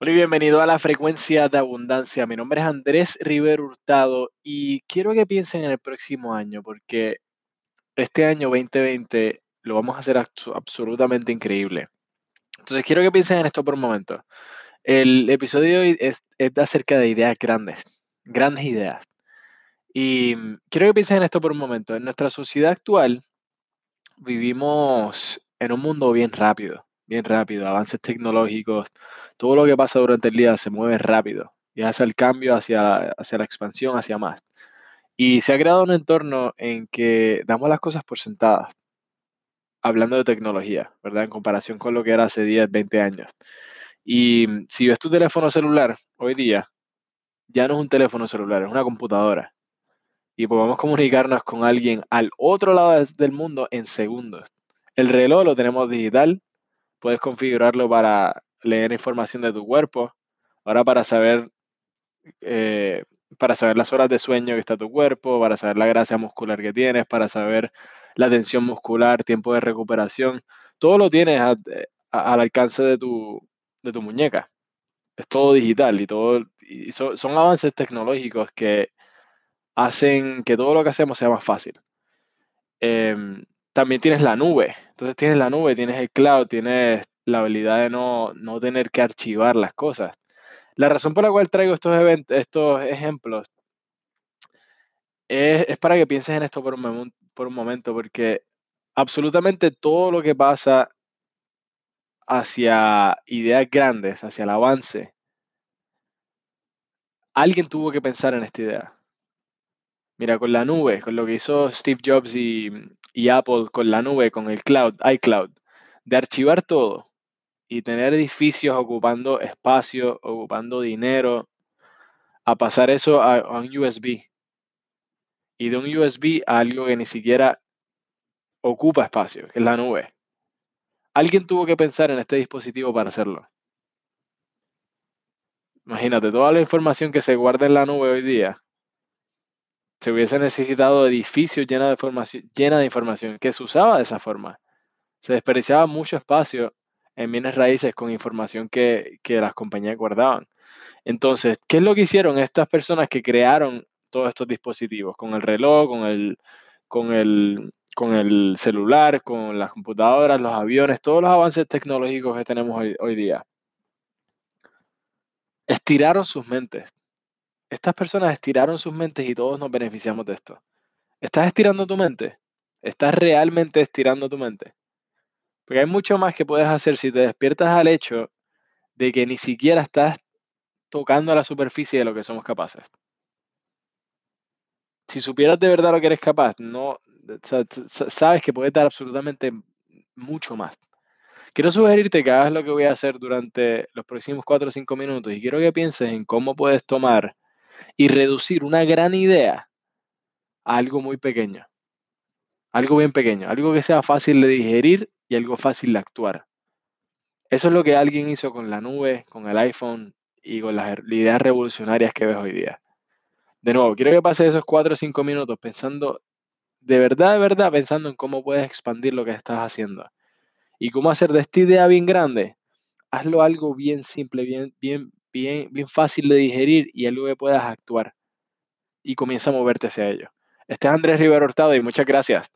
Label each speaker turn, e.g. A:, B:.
A: Hola y bienvenido a la frecuencia de abundancia. Mi nombre es Andrés Rivero Hurtado y quiero que piensen en el próximo año porque este año 2020 lo vamos a hacer abso- absolutamente increíble. Entonces quiero que piensen en esto por un momento. El episodio es, es acerca de ideas grandes, grandes ideas. Y quiero que piensen en esto por un momento. En nuestra sociedad actual vivimos en un mundo bien rápido, bien rápido, avances tecnológicos, todo lo que pasa durante el día se mueve rápido y hace el cambio hacia la, hacia la expansión, hacia más. Y se ha creado un entorno en que damos las cosas por sentadas, hablando de tecnología, ¿verdad? En comparación con lo que era hace 10, 20 años. Y mm, si ves tu teléfono celular hoy día, ya no es un teléfono celular, es una computadora. Y podemos comunicarnos con alguien al otro lado del mundo en segundos. El reloj lo tenemos digital, puedes configurarlo para leer información de tu cuerpo, ahora para saber, eh, para saber las horas de sueño que está tu cuerpo, para saber la grasa muscular que tienes, para saber la tensión muscular, tiempo de recuperación, todo lo tienes eh, al alcance de tu, de tu muñeca. Es todo digital y todo, y so- son avances tecnológicos que hacen que todo lo que hacemos sea más fácil. Em, también tienes la nube. Entonces tienes la nube, tienes el cloud, tienes la habilidad de no, no tener que archivar las cosas. La razón por la cual traigo estos, estos ejemplos es, es para que pienses en esto por un, por un momento, porque absolutamente todo lo que pasa hacia ideas grandes, hacia el avance, alguien tuvo que pensar en esta idea. Mira, con la nube, con lo que hizo Steve Jobs y, Apple con la nube, con el cloud, iCloud, de archivar todo y tener edificios ocupando espacio, ocupando dinero, a pasar eso a, a un USB y de un USB a algo que ni siquiera ocupa espacio, que es la nube. Alguien tuvo que pensar en este dispositivo para hacerlo. Imagínate, toda la información que se guarda en la nube hoy día, se hubiese necesitado edificios llenos de información, que se usaba de esa forma. Se desperdiciaba mucho espacio en bienes raíces con información que, las compañías guardaban. Entonces, ¿qué es lo que hicieron estas personas que crearon todos estos dispositivos? Con el reloj, con el, con el, con el celular, con las computadoras, los aviones, todos los avances tecnológicos que tenemos hoy día. Estiraron sus mentes. Estas personas estiraron sus mentes y todos nos beneficiamos de esto. ¿Estás estirando tu mente? ¿Estás realmente estirando tu mente? Porque hay mucho más que puedes hacer si te despiertas al hecho de que ni siquiera estás tocando la superficie de lo que somos capaces. Si supieras de verdad lo que eres capaz, no, sabes que puedes dar absolutamente mucho más. Quiero sugerirte que hagas lo que voy a hacer durante los próximos 4 o 5 minutos y quiero que pienses en cómo puedes tomar y reducir una gran idea a algo muy pequeño, algo bien pequeño, algo que sea fácil de digerir y algo fácil de actuar. Eso es lo que alguien hizo con la nube, con el iPhone y con las ideas revolucionarias que ves hoy día. De nuevo, quiero que pases esos 4 o 5 minutos pensando, de verdad, de verdad, pensando en cómo puedes expandir lo que estás haciendo. Y cómo hacer de esta idea bien grande, hazlo algo bien simple, bien, bien, bien, bien fácil de digerir y algo que puedas actuar. Y comienza a moverte hacia ello. Este es Andrés Rivero Hurtado y muchas gracias.